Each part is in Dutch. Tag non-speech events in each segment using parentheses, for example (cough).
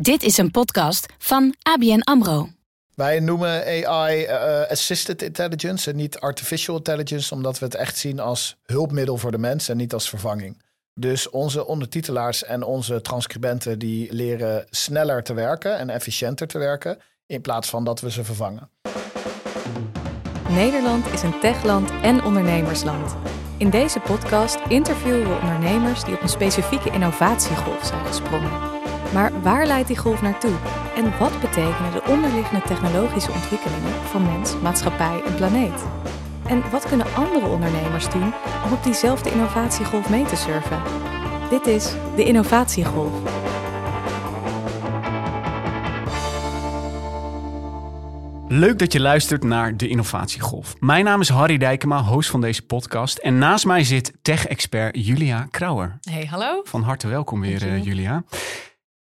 Dit is een podcast van ABN AMRO. Wij noemen AI eh, assisted intelligence en niet artificial intelligence, omdat we het echt zien als hulpmiddel voor de mens en niet als vervanging. Dus onze ondertitelaars en onze transcribenten die leren sneller te werken en efficiënter te werken, in plaats van dat we ze vervangen. Nederland is een techland en ondernemersland. In deze podcast interviewen we ondernemers die op een specifieke innovatiegolf zijn gesprongen. Maar waar leidt die golf naartoe? En wat betekenen de onderliggende technologische ontwikkelingen voor mens, maatschappij en planeet? En wat kunnen andere ondernemers doen om op diezelfde innovatiegolf mee te surfen? Dit is de Innovatiegolf. Leuk dat je luistert naar de Innovatiegolf. Mijn naam is Harry Dijkema, host van deze podcast. En naast mij zit tech-expert Julia Krauwer. Hey, hallo. Van harte welkom weer, uh, Julia.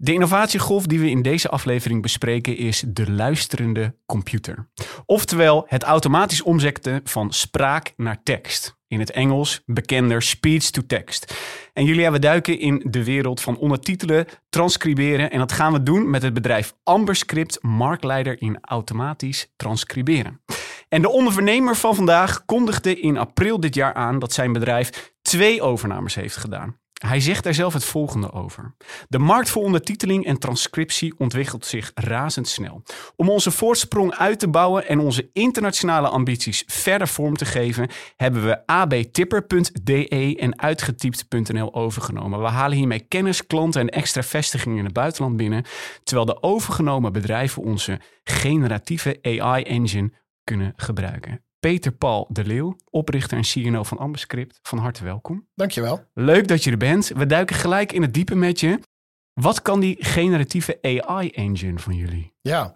De innovatiegolf die we in deze aflevering bespreken is de luisterende computer. Oftewel het automatisch omzetten van spraak naar tekst. In het Engels bekender speech to text. En Julia, we duiken in de wereld van ondertitelen, transcriberen. En dat gaan we doen met het bedrijf Amberscript, marktleider in automatisch transcriberen. En de ondernemer van vandaag kondigde in april dit jaar aan dat zijn bedrijf twee overnames heeft gedaan. Hij zegt daar zelf het volgende over. De markt voor ondertiteling en transcriptie ontwikkelt zich razendsnel. Om onze voorsprong uit te bouwen en onze internationale ambities verder vorm te geven, hebben we abtipper.de en uitgetypt.nl overgenomen. We halen hiermee kennis, klanten en extra vestigingen in het buitenland binnen, terwijl de overgenomen bedrijven onze generatieve AI-engine kunnen gebruiken. Peter Paul de Leeuw, oprichter en CEO van Ambascript. Van harte welkom. Dankjewel. Leuk dat je er bent. We duiken gelijk in het diepe met je. Wat kan die generatieve AI-engine van jullie? Ja,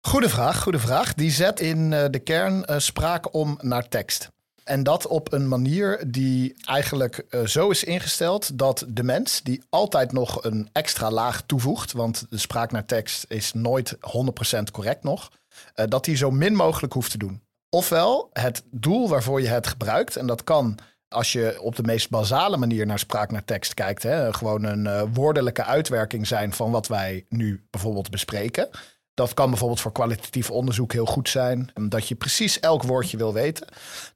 goede vraag, goede vraag. Die zet in eh, de kern uh, spraak om naar tekst. En dat op een manier die eigenlijk uh, zo is ingesteld dat de mens, die altijd nog een extra laag toevoegt, want de spraak naar tekst is nooit 100% correct nog, uh, dat hij zo min mogelijk hoeft te doen. Ofwel het doel waarvoor je het gebruikt. En dat kan als je op de meest basale manier naar spraak naar tekst kijkt. Hè, gewoon een uh, woordelijke uitwerking zijn van wat wij nu bijvoorbeeld bespreken. Dat kan bijvoorbeeld voor kwalitatief onderzoek heel goed zijn. Dat je precies elk woordje wil weten.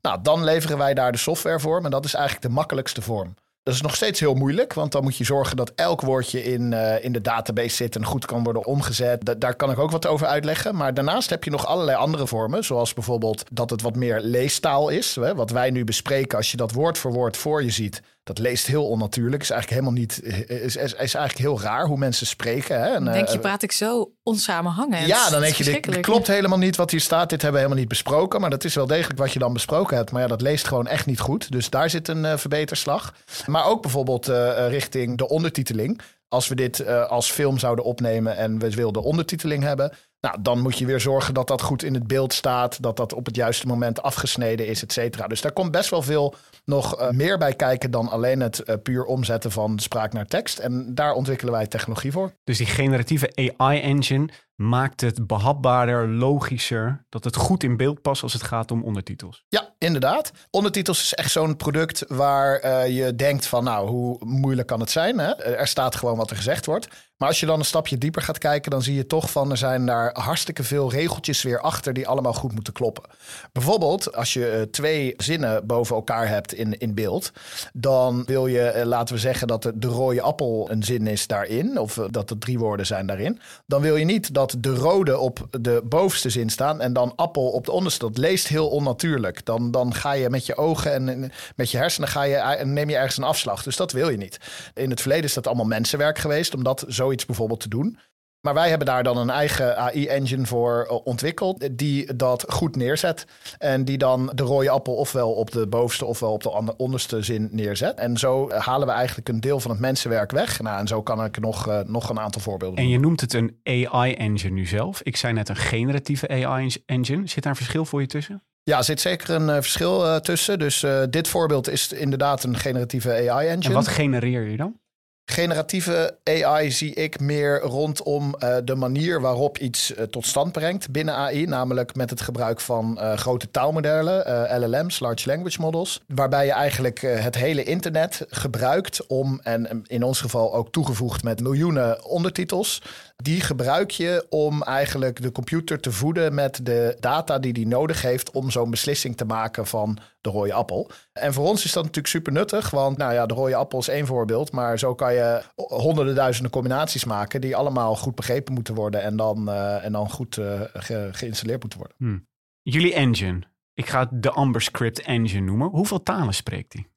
Nou, dan leveren wij daar de software voor. Maar dat is eigenlijk de makkelijkste vorm. Dat is nog steeds heel moeilijk, want dan moet je zorgen dat elk woordje in, uh, in de database zit en goed kan worden omgezet. daar kan ik ook wat over uitleggen. Maar daarnaast heb je nog allerlei andere vormen, zoals bijvoorbeeld dat het wat meer leestaal is. Hè? Wat wij nu bespreken, als je dat woord voor woord voor je ziet, dat leest heel onnatuurlijk. Is eigenlijk helemaal niet. Is, is, is eigenlijk heel raar hoe mensen spreken. Hè? En, denk je, praat ik zo onsamenhangend. Ja, dan denk je, dit klopt helemaal niet wat hier staat. Dit hebben we helemaal niet besproken. Maar dat is wel degelijk wat je dan besproken hebt. Maar ja, dat leest gewoon echt niet goed. Dus daar zit een uh, verbeterslag. Maar ook bijvoorbeeld uh, richting de ondertiteling. Als we dit uh, als film zouden opnemen en we wilden ondertiteling hebben, nou, dan moet je weer zorgen dat dat goed in het beeld staat, dat dat op het juiste moment afgesneden is, et cetera. Dus daar komt best wel veel nog uh, meer bij kijken dan alleen het uh, puur omzetten van spraak naar tekst. En daar ontwikkelen wij technologie voor. Dus die generatieve AI-engine maakt het behapbaarder, logischer, dat het goed in beeld past als het gaat om ondertitels. Ja, inderdaad. Ondertitels is echt zo'n product waar uh, je denkt van, nou, hoe moeilijk kan het zijn? Hè? Er staat gewoon wat er gezegd wordt. Maar als je dan een stapje dieper gaat kijken, dan zie je toch van er zijn daar hartstikke veel regeltjes weer achter die allemaal goed moeten kloppen. Bijvoorbeeld, als je uh, twee zinnen boven elkaar hebt in, in beeld, dan wil je, uh, laten we zeggen, dat de, de, rode appel een zin is daarin, of dat er drie woorden zijn daarin. Dan wil je niet dat de rode op de bovenste zin staan en dan appel op de onderste. Dat leest heel onnatuurlijk. Dan, dan ga je met je ogen en, en met je hersenen ga je, neem je ergens een afslag. Dus dat wil je niet. In het verleden is dat allemaal mensenwerk geweest om dat zoiets bijvoorbeeld te doen. Maar wij hebben daar dan een eigen AI-engine voor ontwikkeld, die dat goed neerzet. En die dan de rode appel ofwel op de bovenste ofwel op de onderste zin neerzet. En zo halen we eigenlijk een deel van het mensenwerk weg. Nou, en zo kan ik nog, uh, nog een aantal voorbeelden En je noemt het een AI-engine nu zelf. Ik zei net een generatieve AI-engine. Zit daar een verschil voor je tussen? Ja, er zit zeker een uh, verschil uh, tussen. Dus dit voorbeeld is inderdaad een generatieve AI-engine. En wat genereer je dan? Generatieve AI zie ik meer rondom uh, de manier waarop iets uh, tot stand brengt binnen AI, namelijk met het gebruik van uh, grote taalmodellen, LLM's, large language models, waarbij je eigenlijk het hele internet gebruikt om, en in ons geval ook toegevoegd met miljoenen ondertitels, die gebruik je om eigenlijk de computer te voeden met de data die die nodig heeft om zo'n beslissing te maken van de rode appel. En voor ons is dat natuurlijk super nuttig, want nou ja, de rode appel is één voorbeeld, maar zo kan je honderden duizenden combinaties maken die allemaal goed begrepen moeten worden en dan, uh, en dan goed uh, ge geïnstalleerd moeten worden. Hmm. Jullie engine, ik ga het de Amber Script engine noemen. Hoeveel talen spreekt die?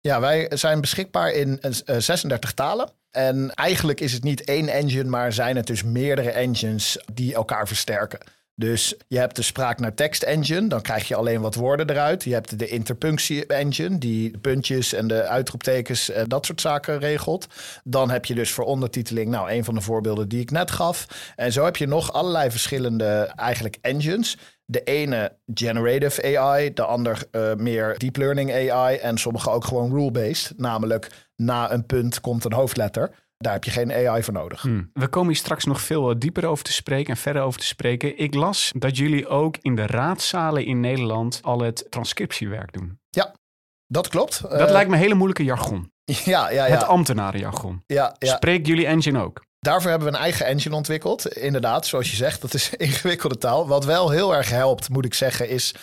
Ja, wij zijn beschikbaar in 36 eh, talen. En eigenlijk is het niet één engine, maar zijn het dus meerdere engines die elkaar versterken. Dus je hebt de spraak naar tekst engine, dan krijg je alleen wat woorden eruit. Je hebt de interpunctie engine, die de puntjes en de uitroeptekens en dat soort zaken regelt. Dan heb je dus voor ondertiteling, nou, een van de voorbeelden die ik net gaf. En zo heb je nog allerlei verschillende eigenlijk engines. De ene generative AI, de ander uh, meer deep learning AI en sommige ook gewoon rule-based, namelijk na een punt komt een hoofdletter. Daar heb je geen AI voor nodig. Hmm. We komen hier straks nog veel eh, dieper over te spreken en verder over te spreken. Ik las dat jullie ook in de raadszalen in Nederland al het transcriptiewerk doen. Ja, dat klopt. Dat lijkt me een hele moeilijke jargon. Ja, ja, ja. Het ambtenarenjargon. Ja, ja. Spreekt jullie engine ook? Daarvoor hebben we een eigen engine ontwikkeld. Inderdaad, zoals je zegt, dat is ingewikkelde taal. Wat wel heel erg helpt, moet ik zeggen, is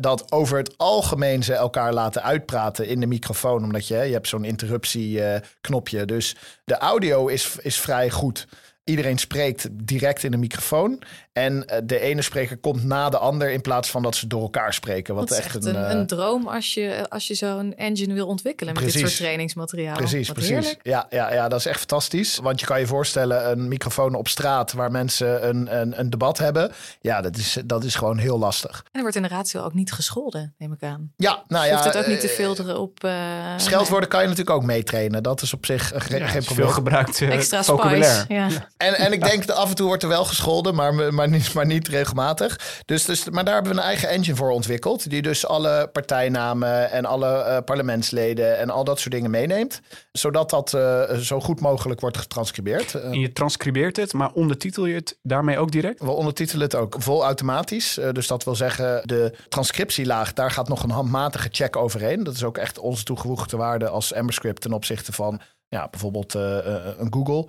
dat over het algemeen ze elkaar laten uitpraten in de microfoon. Omdat je, je hebt zo'n interruptieknopje. dus de audio is, is vrij goed. Iedereen spreekt direct in de microfoon. En eh, de ene spreker komt na de ander in plaats van dat ze door elkaar spreken. Wat echt, een, een, een, droom als je, als je zo'n engine wil ontwikkelen met dit soort trainingsmateriaal. Precies, precies. Ja, ja, ja, dat is echt fantastisch. Want je kan je voorstellen, een microfoon op straat waar mensen een, een, een debat hebben. Ja, dat is, dat is gewoon heel lastig. En er wordt in de ratio ook niet gescholden, neem ik aan. Ja, nou ja. Je hoeft het ook niet te filteren op... Uh, scheldwoorden kan je natuurlijk ook meetrainen. Dat is op zich geen, geen probleem. Veel gebruikt uh, Extra spice, ja. En, en ik denk dat af en toe wordt er wel gescholden, maar, maar, niet, maar niet regelmatig. Dus, dus, maar daar hebben we een eigen engine voor ontwikkeld. Die dus alle partijnamen en alle uh, parlementsleden en al dat soort dingen meeneemt. Zodat dat uh, zo goed mogelijk wordt getranscribeerd. En je transcribeert het, maar ondertitel je het daarmee ook direct? We ondertitelen het ook vol automatisch. Uh, dus dat wil zeggen, de transcriptielaag, daar gaat nog een handmatige check overheen. Dat is ook echt onze toegevoegde waarde als Emberscript ten opzichte van ja, bijvoorbeeld een Google.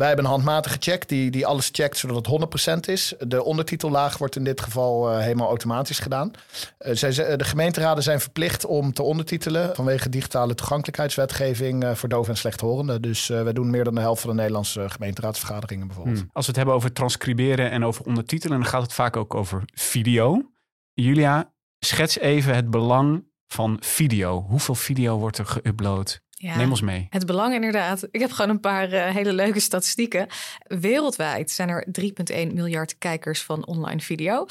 Wij hebben een handmatige check die, die alles checkt zodat het 100% is. De ondertitellaag wordt in dit geval uh, helemaal automatisch gedaan. Uh, zij, de gemeenteraden zijn verplicht om te ondertitelen vanwege digitale toegankelijkheidswetgeving uh, voor doven en slechthorenden. Dus wij doen meer dan de helft van de Nederlandse gemeenteraadsvergaderingen bijvoorbeeld. Hmm. Als we het hebben over transcriberen en over ondertitelen, dan gaat het vaak ook over video. Julia, schets even het belang van video. Hoeveel video wordt er geüpload? Ja, Neem ons mee. Het belang inderdaad. Ik heb gewoon een paar uh, hele leuke statistieken. Wereldwijd zijn er 3,1 miljard kijkers van online video.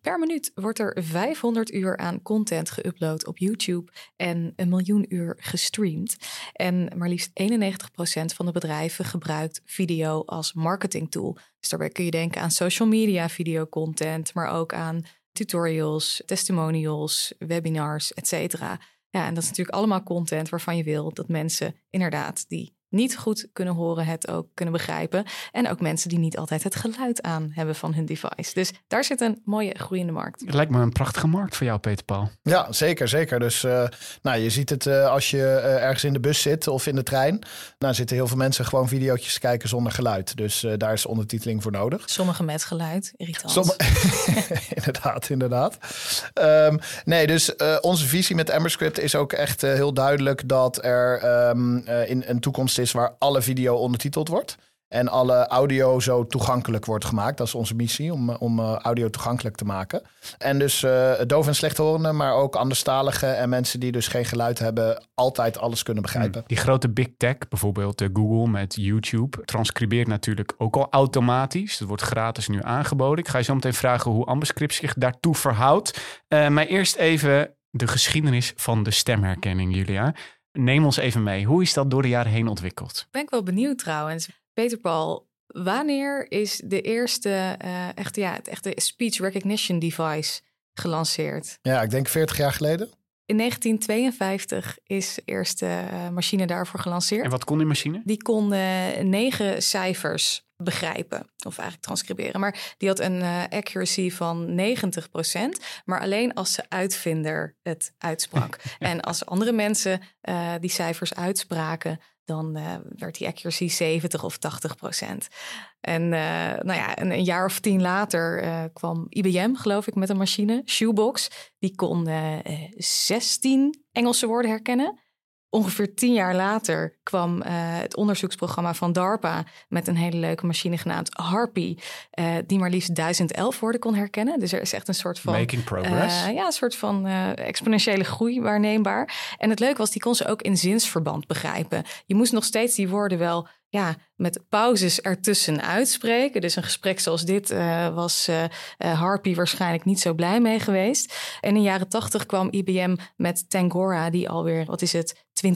Per minuut wordt er 500 uur aan content geüpload op YouTube en een miljoen uur gestreamd. En maar liefst 91% van de bedrijven gebruikt video als marketingtool. Dus daarbij kun je denken aan social media video content, maar ook aan tutorials, testimonials, webinars, etc. Ja, en dat is natuurlijk allemaal content waarvan je wil dat mensen inderdaad die niet goed kunnen horen, het ook kunnen begrijpen. En ook mensen die niet altijd het geluid aan hebben van hun device. Dus daar zit een mooie groeiende markt. Het lijkt me een prachtige markt voor jou, Peter Paul. Ja, zeker, zeker. Dus uh, nou, je ziet het uh, als je uh, ergens in de bus zit of in de trein. Nou zitten heel veel mensen gewoon video's te kijken zonder geluid. Dus daar is ondertiteling voor nodig. Sommigen met geluid, irritant. Somm (laughs) (laughs) inderdaad, inderdaad. Um, nee, dus onze visie met Emberscript is ook echt heel duidelijk dat er um, in een toekomst is waar alle video ondertiteld wordt. En alle audio zo toegankelijk wordt gemaakt. Dat is onze missie, om, om uh, audio toegankelijk te maken. En dus uh, doof en slechthorenden, maar ook anderstaligen en mensen die dus geen geluid hebben, altijd alles kunnen begrijpen. Hmm. Die grote big tech, bijvoorbeeld Google met YouTube, transcribeert natuurlijk ook al automatisch. Dat wordt gratis nu aangeboden. Ik ga je zo meteen vragen hoe Ambascript zich daartoe verhoudt. maar eerst even de geschiedenis van de stemherkenning, Julia. Neem ons even mee. Hoe is dat door de jaren heen ontwikkeld? Ben ik wel benieuwd trouwens. Peter Paul, wanneer is de eerste uh, echt, ja, het echte speech recognition device gelanceerd? Ja, ik denk 40 jaar geleden. In 1952 is de eerste uh, machine daarvoor gelanceerd. En wat kon die machine? Die kon uh, negen cijfers begrijpen of eigenlijk transcriberen. Maar die had een uh, accuracy van 90%, maar alleen als de uitvinder het uitsprak. (laughs) en als andere mensen die cijfers uitspraken, dan uh, werd die accuracy 70 of 80 procent. En uh, nou ja, een, een, jaar of tien later uh, kwam IBM, geloof ik, met een machine, Shoebox. Die kon 16 Engelse woorden herkennen. Ongeveer tien jaar later kwam uh, het onderzoeksprogramma van DARPA met een hele leuke machine genaamd Harpy, uh, die maar liefst 1011 woorden kon herkennen. Dus er is echt een soort van. Making progress. Uh, ja, een soort van exponentiële groei waarneembaar. En het leuke was, die kon ze ook in zinsverband begrijpen. Je moest nog steeds die woorden wel ja, met pauzes ertussen uitspreken. Dus een gesprek zoals dit uh, was uh, Harpy waarschijnlijk niet zo blij mee geweest. En in de jaren tachtig kwam IBM met Tangora, die alweer, wat is het, 20.000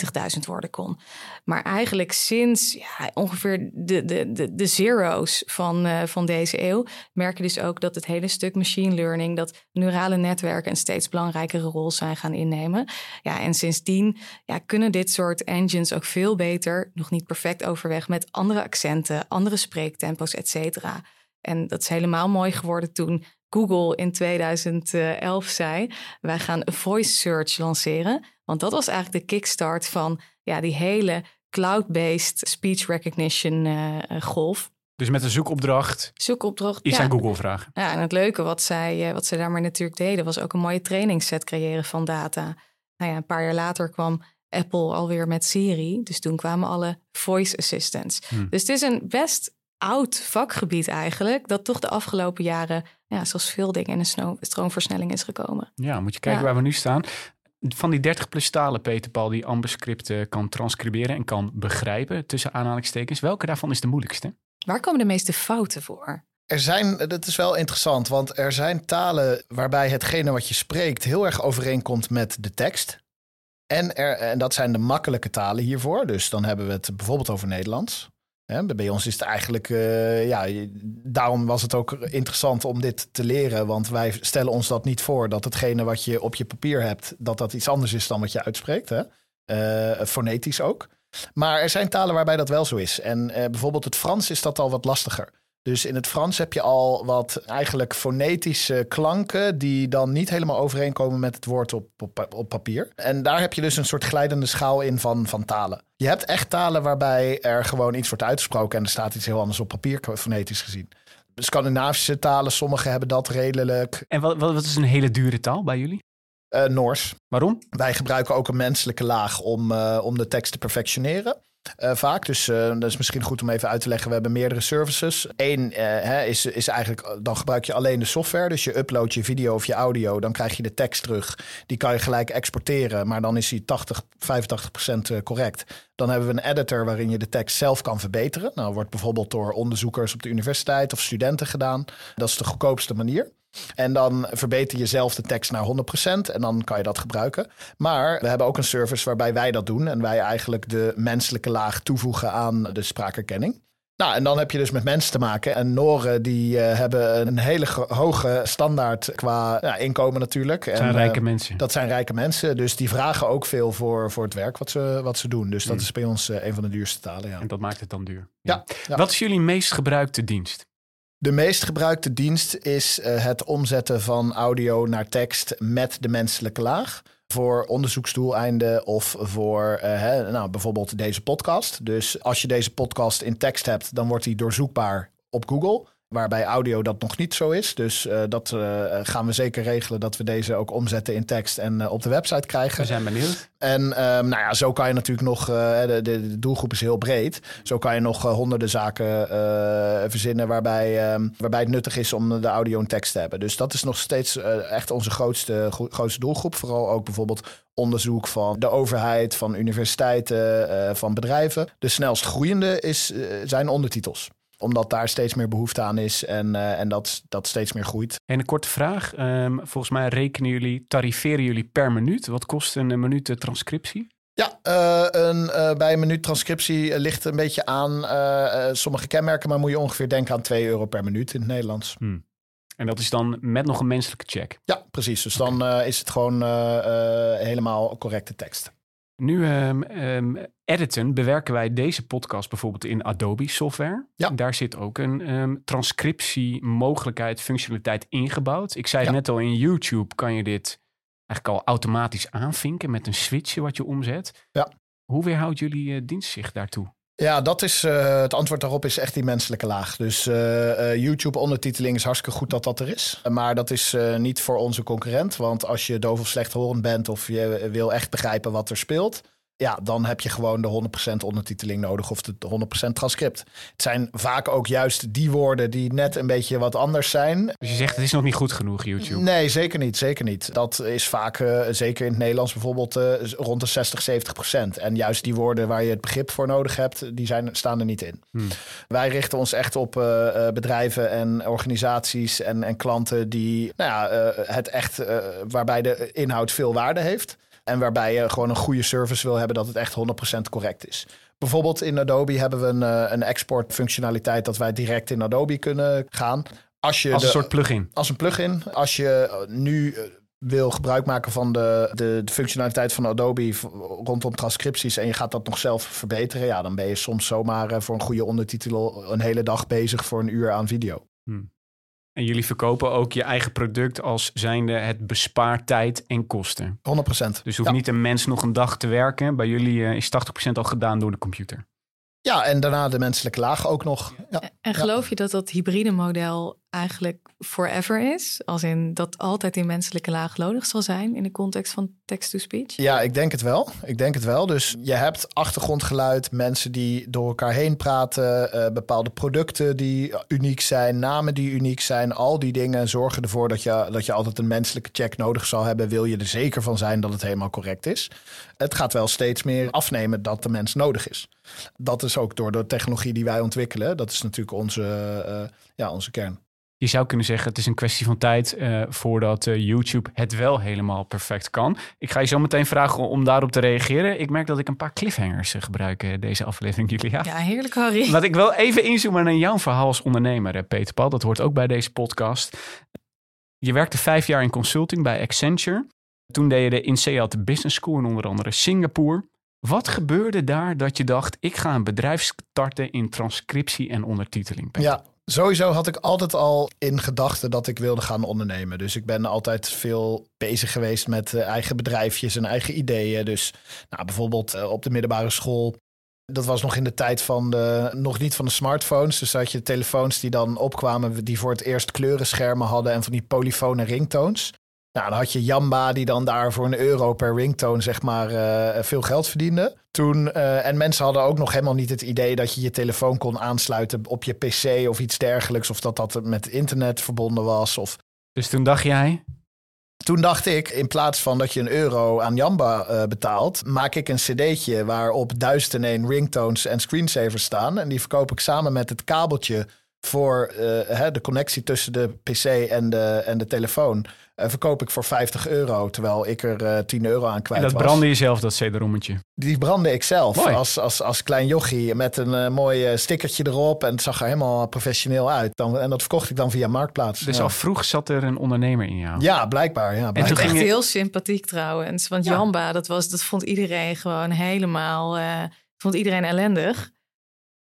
woorden kon. Maar eigenlijk sinds ja, ongeveer de, de, de, zero's van, van deze eeuw merken dus ook dat het hele stuk machine learning, dat neurale netwerken een steeds belangrijkere rol zijn gaan innemen. Ja, en sindsdien ja, kunnen dit soort engines ook veel beter, nog niet perfect overweg, met andere accenten, andere spreektempo's, et cetera. En dat is helemaal mooi geworden toen Google in 2011 zei: wij gaan een voice search lanceren. Want dat was eigenlijk de kickstart van ja, die hele cloud-based speech recognition uh, golf. Dus met een zoekopdracht, zoekopdracht iets ja. aan Google vragen. Ja, en het leuke wat zij, wat zij daarmee natuurlijk deden, was ook een mooie trainingsset creëren van data. Nou ja, een paar jaar later kwam Apple alweer met Siri. Dus toen kwamen alle voice assistants. Hmm. Dus het is een best oud vakgebied eigenlijk, dat toch de afgelopen jaren, ja, zoals veel dingen in een stroomversnelling is gekomen. Ja, moet je kijken waar we nu staan. Van die 30 plus talen, Peter Paul, die Amber-scripten kan transcriberen en kan begrijpen, tussen aanhalingstekens, welke daarvan is de moeilijkste? Waar komen de meeste fouten voor? Er zijn, dat is wel interessant, want er zijn talen waarbij hetgene wat je spreekt heel erg overeenkomt met de tekst. En, en dat zijn de makkelijke talen hiervoor. Dus dan hebben we het bijvoorbeeld over Nederlands. bij ons is het eigenlijk, uh, ja, daarom was het ook interessant om dit te leren. Want wij stellen ons dat niet voor dat hetgene wat je op je papier hebt, dat dat iets anders is dan wat je uitspreekt. Hè? Uh, fonetisch ook. Maar er zijn talen waarbij dat wel zo is. En uh, bijvoorbeeld het Frans is dat al wat lastiger. Dus in het Frans heb je al wat eigenlijk fonetische klanken die dan niet helemaal overeenkomen met het woord op, op, op, papier. En daar heb je dus een soort glijdende schaal in van, van talen. Je hebt echt talen waarbij er gewoon iets wordt uitgesproken en er staat iets heel anders op papier fonetisch gezien. Scandinavische talen, sommige hebben dat redelijk. En wat, wat is een hele dure taal bij jullie? Uh, Noors. Waarom? Wij gebruiken ook een menselijke laag om, uh, om de tekst te perfectioneren. Uh, vaak. Dus uh, dat is misschien goed om even uit te leggen. We hebben meerdere services. Eén hè, is, is eigenlijk, dan gebruik je alleen de software. Dus je upload je video of je audio. Dan krijg je de tekst terug. Die kan je gelijk exporteren. Maar dan is die 80, 85 procent correct. Dan hebben we een editor waarin je de tekst zelf kan verbeteren. Nou, wordt bijvoorbeeld door onderzoekers op de universiteit of studenten gedaan. Dat is de goedkoopste manier. En dan verbeter je zelf de tekst naar 100% en dan kan je dat gebruiken. Maar we hebben ook een service waarbij wij dat doen en wij eigenlijk de menselijke laag toevoegen aan de spraakherkenning. Nou, en dan heb je dus met mensen te maken. En Noren die uh, hebben een hele hoge standaard qua ja, inkomen natuurlijk. Dat zijn en, rijke uh, mensen. Dat zijn rijke mensen. Dus die vragen ook veel voor, voor het werk wat ze, wat ze doen. Dus dat mm. is bij ons uh, een van de duurste talen. Ja. En dat maakt het dan duur. Ja. ja. Wat is jullie meest gebruikte dienst? De meest gebruikte dienst is uh, het omzetten van audio naar tekst met de menselijke laag. Voor onderzoeksdoeleinden of voor uh, hè, nou, bijvoorbeeld deze podcast. Dus als je deze podcast in tekst hebt, dan wordt die doorzoekbaar op Google. Waarbij audio dat nog niet zo is. Dus uh, dat uh, gaan we zeker regelen dat we deze ook omzetten in tekst en uh, op de website krijgen. We zijn benieuwd. En um, nou ja, zo kan je natuurlijk nog, de, de, doelgroep is heel breed. Zo kan je nog honderden zaken verzinnen waarbij, um, waarbij het nuttig is om de audio en tekst te hebben. Dus dat is nog steeds echt onze grootste, grootste doelgroep. Vooral ook bijvoorbeeld onderzoek van de overheid, van universiteiten, van bedrijven. De snelst groeiende is, zijn ondertitels omdat daar steeds meer behoefte aan is en, uh, en dat, dat steeds meer groeit. En een korte vraag. Um, volgens mij rekenen jullie, tariveren jullie per minuut. Wat kost een minuut transcriptie? Ja, uh, een, uh, bij een minuut transcriptie ligt een beetje aan sommige kenmerken, maar moet je ongeveer denken aan 2 euro per minuut in het Nederlands. Hmm. En dat is dan met nog een menselijke check. Ja, precies. Dus dan is het gewoon helemaal correcte tekst. Nu um, um, editen bewerken wij deze podcast bijvoorbeeld in Adobe software. Ja. Daar zit ook een um, transcriptie mogelijkheid, functionaliteit ingebouwd. Ik zei het net al, in YouTube kan je dit eigenlijk al automatisch aanvinken met een switchje wat je omzet. Ja. Hoe weerhoudt jullie uh, dienst zich daartoe? Ja, dat is, uh, het antwoord daarop is echt die menselijke laag. Dus uh, YouTube ondertiteling is hartstikke goed dat dat er is. Maar dat is niet voor onze concurrent. Want als je doof of slechthorend bent of je wil echt begrijpen wat er speelt... ja, dan heb je gewoon de 100% ondertiteling nodig of de 100% transcript. Het zijn vaak ook juist die woorden die net een beetje wat anders zijn. Dus je zegt het is nog niet goed genoeg, YouTube? Nee, zeker niet. Zeker niet. Dat is vaak, uh, zeker in het Nederlands bijvoorbeeld, uh, rond de 60, 70 procent. En juist die woorden waar je het begrip voor nodig hebt, die zijn, staan er niet in. Hmm. Wij richten ons echt op uh, bedrijven en organisaties en, en klanten die nou ja, het echt, waarbij de inhoud veel waarde heeft. En waarbij je gewoon een goede service wil hebben dat het echt 100% correct is. Bijvoorbeeld in Adobe hebben we een, een export functionaliteit dat wij direct in Adobe kunnen gaan. Als, je als een de, soort plugin. Als een plugin. Als je nu wil gebruik maken van de, de, de, functionaliteit van Adobe rondom transcripties en je gaat dat nog zelf verbeteren, ja, dan ben je soms zomaar voor een goede ondertitel een hele dag bezig voor een uur aan video. Hmm. En jullie verkopen ook je eigen product als zijnde het bespaart tijd en kosten. 100%. Dus hoeft ja. niet een mens nog een dag te werken. Bij jullie uh, is 80% al gedaan door de computer. Ja, en daarna de menselijke laag ook nog. Ja. En geloof ja. je dat dat hybride model eigenlijk forever is? Als in dat altijd die menselijke laag nodig zal zijn in de context van text-to-speech? Ja, ik denk het wel. Ik denk het wel. Dus je hebt achtergrondgeluid, mensen die door elkaar heen praten, uh, bepaalde producten die uniek zijn, namen die uniek zijn. Al die dingen zorgen ervoor dat je, dat je altijd een menselijke check nodig zal hebben. Wil je er zeker van zijn dat het helemaal correct is? Het gaat wel steeds meer afnemen dat de mens nodig is. Dat is ook door de technologie die wij ontwikkelen. Dat is natuurlijk onze, uh, ja, onze kern. Je zou kunnen zeggen, het is een kwestie van tijd uh, voordat uh, YouTube het wel helemaal perfect kan. Ik ga je zo meteen vragen om daarop te reageren. Ik merk dat ik een paar cliffhangers uh, gebruik deze aflevering, Julia. Ja, heerlijk, Harry. Laat ik wel even inzoomen naar jouw verhaal als ondernemer, Peter Paul. Dat hoort ook bij deze podcast. Je werkte vijf jaar in consulting bij Accenture. Toen deed je de INSEAD Business School in onder andere Singapore. Wat gebeurde daar dat je dacht, ik ga een bedrijf starten in transcriptie en ondertiteling? Peter? Ja, Sowieso had ik altijd al in gedachten dat ik wilde gaan ondernemen. Dus ik ben altijd veel bezig geweest met uh, eigen bedrijfjes en eigen ideeën. Dus nou, bijvoorbeeld uh, op de middelbare school. Dat was nog in de tijd van de, nog niet van de smartphones. Dus had je telefoons die dan opkwamen, die voor het eerst kleurenschermen hadden en van die polyfone ringtones. Nou, dan had je Jamba die dan daar voor een euro per ringtone zeg maar uh, veel geld verdiende. Toen, uh, en mensen hadden ook nog helemaal niet het idee dat je je telefoon kon aansluiten op je pc of iets dergelijks. Of dat dat met internet verbonden was. Of... Dus toen dacht jij? Toen dacht ik, in plaats van dat je een euro aan Jamba uh, betaalt, maak ik een cd'tje waarop duizend en één ringtones en screensavers staan. En die verkoop ik samen met het kabeltje voor hè, de connectie tussen de pc en de, en de telefoon. Uh, verkoop ik voor 50 euro, terwijl ik er uh, 10 euro aan kwijt was. En dat was. brandde je zelf, dat CD-rommetje? Die brandde ik zelf Mooi. als, als, als klein jochie met een uh, mooi stickertje erop. En het zag er helemaal professioneel uit. Dan, en dat verkocht ik dan via Marktplaats. Dus ja. al vroeg zat er een ondernemer in jou? Ja, blijkbaar. Ja, blijkbaar. En toen ging je... heel sympathiek trouwens. Want ja. Jamba, dat, was, dat vond iedereen gewoon helemaal... Uh, vond iedereen ellendig.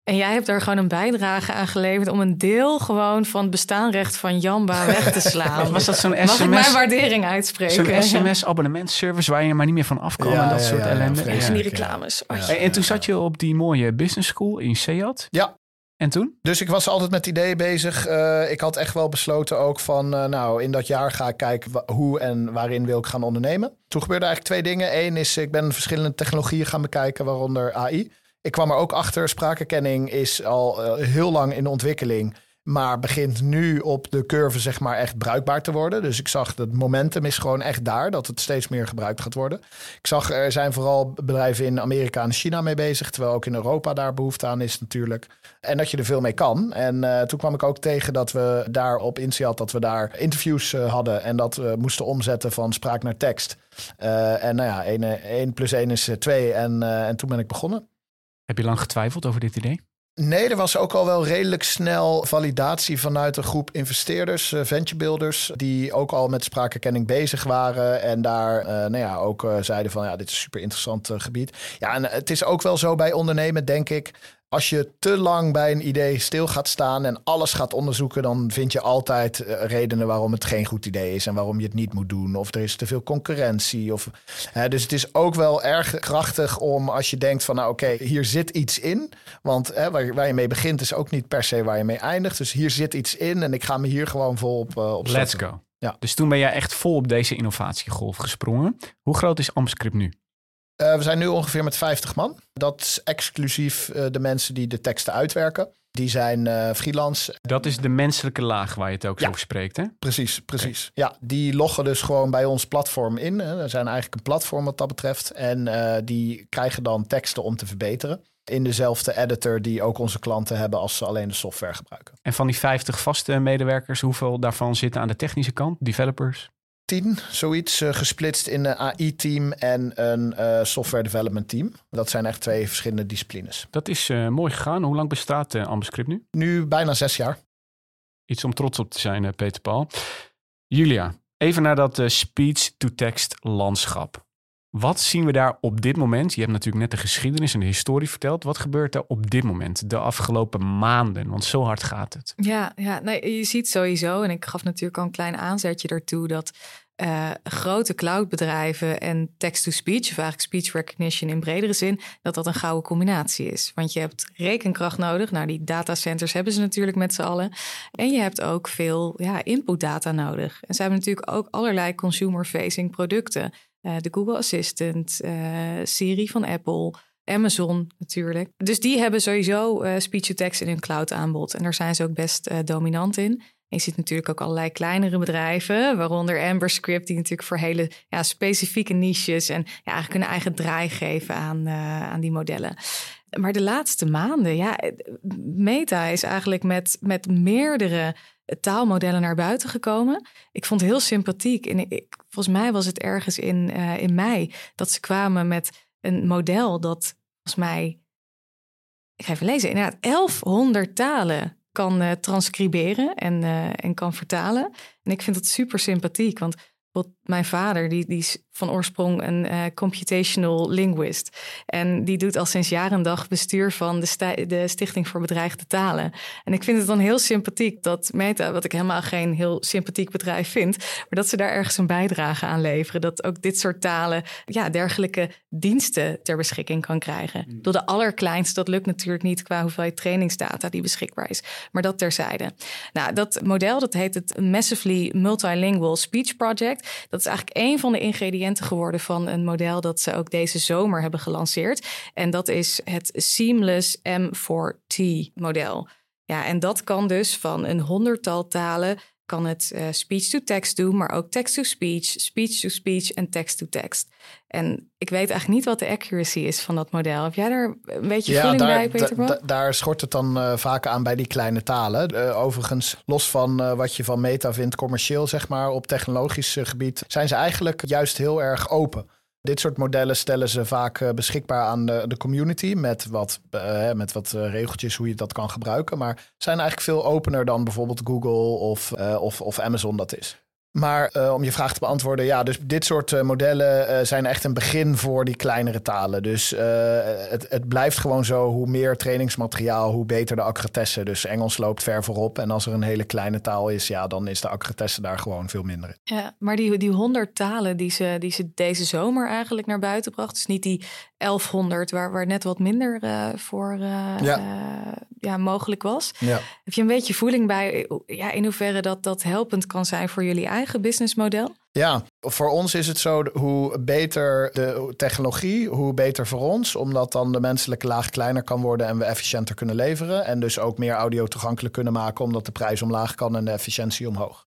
En jij hebt daar gewoon een bijdrage aan geleverd om een deel gewoon van het bestaanrecht van Jamba weg te slaan. (laughs) Was dat zo'n Mag SMS? ik mijn waardering uitspreken? Zo'n (laughs) SMS-abonnementservice waar je maar niet meer van afkwam Ja, en dat ja, soort ja, ja, ellende. En die reclames. Oh, Ja. En, en toen zat je op die mooie business school in Seat. Ja. En toen? Dus ik was altijd met ideeën bezig. Uh, ik had echt wel besloten ook van, uh, nou, in dat jaar ga ik kijken hoe en waarin wil ik gaan ondernemen. Toen gebeurde eigenlijk twee dingen. Eén is, ik ben verschillende technologieën gaan bekijken, waaronder AI. Ik kwam er ook achter, spraakherkenning is al uh, heel lang in ontwikkeling. Maar begint nu op de curve zeg maar echt bruikbaar te worden. Dus ik zag dat momentum is gewoon echt daar. Dat het steeds meer gebruikt gaat worden. Ik zag er zijn vooral bedrijven in Amerika en China mee bezig. Terwijl ook in Europa daar behoefte aan is natuurlijk. En dat je er veel mee kan. En uh, toen kwam ik ook tegen dat we daar op Insiat... dat we daar interviews uh, hadden. En dat we moesten omzetten van spraak naar tekst. En nou ja, 1 plus 1 is 2. En, en toen ben ik begonnen. Heb je lang getwijfeld over dit idee? Nee, er was ook al wel redelijk snel validatie vanuit een groep investeerders, uh, venture builders, die ook al met spraakherkenning bezig waren en daar uh, nou ja, ook uh, zeiden van ja, dit is een super interessant gebied. Ja, en het is ook wel zo bij ondernemen, denk ik, als je te lang bij een idee stil gaat staan en alles gaat onderzoeken, dan vind je altijd eh, redenen waarom het geen goed idee is en waarom je het niet moet doen. Of er is te veel concurrentie. Of, hè, dus het is ook wel erg krachtig om als je denkt van nou oké, hier zit iets in. Want hè, waar, waar, je mee begint is ook niet per se waar je mee eindigt. Dus hier zit iets in en ik ga me hier gewoon vol op, uh, op Let's go. Ja. Dus toen ben jij echt vol op deze innovatiegolf gesprongen. Hoe groot is Amscript nu? Uh, we zijn nu ongeveer met 50 man. Dat is exclusief uh, de mensen die de teksten uitwerken. Die zijn uh, freelance. Dat is de menselijke laag waar je het ook ja. over spreekt, hè? Precies, precies. Okay. Ja, die loggen dus gewoon bij ons platform in. We zijn eigenlijk een platform wat dat betreft. En die krijgen dan teksten om te verbeteren. In dezelfde editor die ook onze klanten hebben als ze alleen de software gebruiken. En van die 50 vaste medewerkers, hoeveel daarvan zitten aan de technische kant, developers? Tien, zoiets, uh, gesplitst in een AI-team en een uh, software development team. Dat zijn echt twee verschillende disciplines. Dat is uh, mooi gegaan. Hoe lang bestaat Ambascript nu? Nu bijna zes jaar. Iets om trots op te zijn, Peter Paul. Julia, even naar dat speech-to-text landschap. Wat zien we daar op dit moment? Je hebt natuurlijk net de geschiedenis en de historie verteld. Wat gebeurt er op dit moment, de afgelopen maanden? Want zo hard gaat het. Ja, ja je ziet sowieso, en ik gaf natuurlijk al een klein aanzetje daartoe, dat uh, grote cloudbedrijven en text-to-speech, of eigenlijk speech recognition in bredere zin, dat dat een gouden combinatie is. Want je hebt rekenkracht nodig. Nou, die datacenters hebben ze natuurlijk met z'n allen. En je hebt ook veel ja, input data nodig. En ze hebben natuurlijk ook allerlei consumer-facing producten. Uh, de Google Assistant, uh, Siri van Apple, Amazon natuurlijk. Dus die hebben sowieso uh, speech-to-text in hun cloud aanbod. En daar zijn ze ook best dominant in. En je ziet natuurlijk ook allerlei kleinere bedrijven, waaronder Amber Script, die natuurlijk voor hele ja, specifieke niches en ja, eigenlijk een eigen draai geven aan, aan die modellen. Maar de laatste maanden, ja, Meta is eigenlijk met, met meerdere taalmodellen naar buiten gekomen. Ik vond het heel sympathiek. En ik, volgens mij was het ergens in, uh, in mei dat ze kwamen met een model dat volgens mij, ik ga even lezen, inderdaad 1100 talen kan uh, transcriberen en, uh, en kan vertalen. En ik vind dat super sympathiek, want mijn vader, die, die is van oorsprong een uh, computational linguist. En die doet al sinds jaar en dag bestuur van de, de Stichting voor Bedreigde Talen. En ik vind het dan heel sympathiek dat Meta, wat ik helemaal geen heel sympathiek bedrijf vind, maar dat ze daar ergens een bijdrage aan leveren. Dat ook dit soort talen, ja, dergelijke diensten ter beschikking kan krijgen. Door de allerkleinste, dat lukt natuurlijk niet qua hoeveelheid trainingsdata die beschikbaar is. Maar dat terzijde. Nou, dat model, dat heet het Massively Multilingual Speech Project. Dat is eigenlijk een van de ingrediënten geworden van een model dat ze ook deze zomer hebben gelanceerd. En dat is het Seamless M4T model. Ja, en dat kan dus van een honderdtal talen kan het uh, speech-to-text doen, maar ook text-to-speech, speech-to-speech en text-to-text. En ik weet eigenlijk niet wat de accuracy is van dat model. Heb jij daar een beetje ja, voeling daar, bij, Peter? daar schort het dan uh, vaak aan bij die kleine talen. Uh, overigens, los van wat je van Meta vindt commercieel, zeg maar, op technologisch gebied, zijn ze eigenlijk juist heel erg open. Dit soort modellen stellen ze vaak eh, beschikbaar aan de, de community met wat, uh, met wat uh, regeltjes hoe je dat kan gebruiken. Maar zijn eigenlijk veel opener dan bijvoorbeeld Google of, of, of Amazon dat is. Maar uh, om je vraag te beantwoorden, ja, dus dit soort uh, modellen uh, zijn echt een begin voor die kleinere talen. Dus het, het blijft gewoon zo, hoe meer trainingsmateriaal, hoe beter de accuratessen. Dus Engels loopt ver voorop. En als er een hele kleine taal is, ja, dan is de accuratessen daar gewoon veel minder in. Ja, maar die, die 100 talen die ze, die ze deze zomer eigenlijk naar buiten bracht, dus niet die 1100, waar, waar net wat minder voor ja. ja. mogelijk was. Ja. Heb je een beetje voeling bij ja, in hoeverre dat, dat helpend kan zijn voor jullie eigen eigen businessmodel? Ja, voor ons is het zo, hoe beter de technologie, hoe beter voor ons. Omdat dan de menselijke laag kleiner kan worden en we efficiënter kunnen leveren. En dus ook meer audio toegankelijk kunnen maken, omdat de prijs omlaag kan en de efficiëntie omhoog.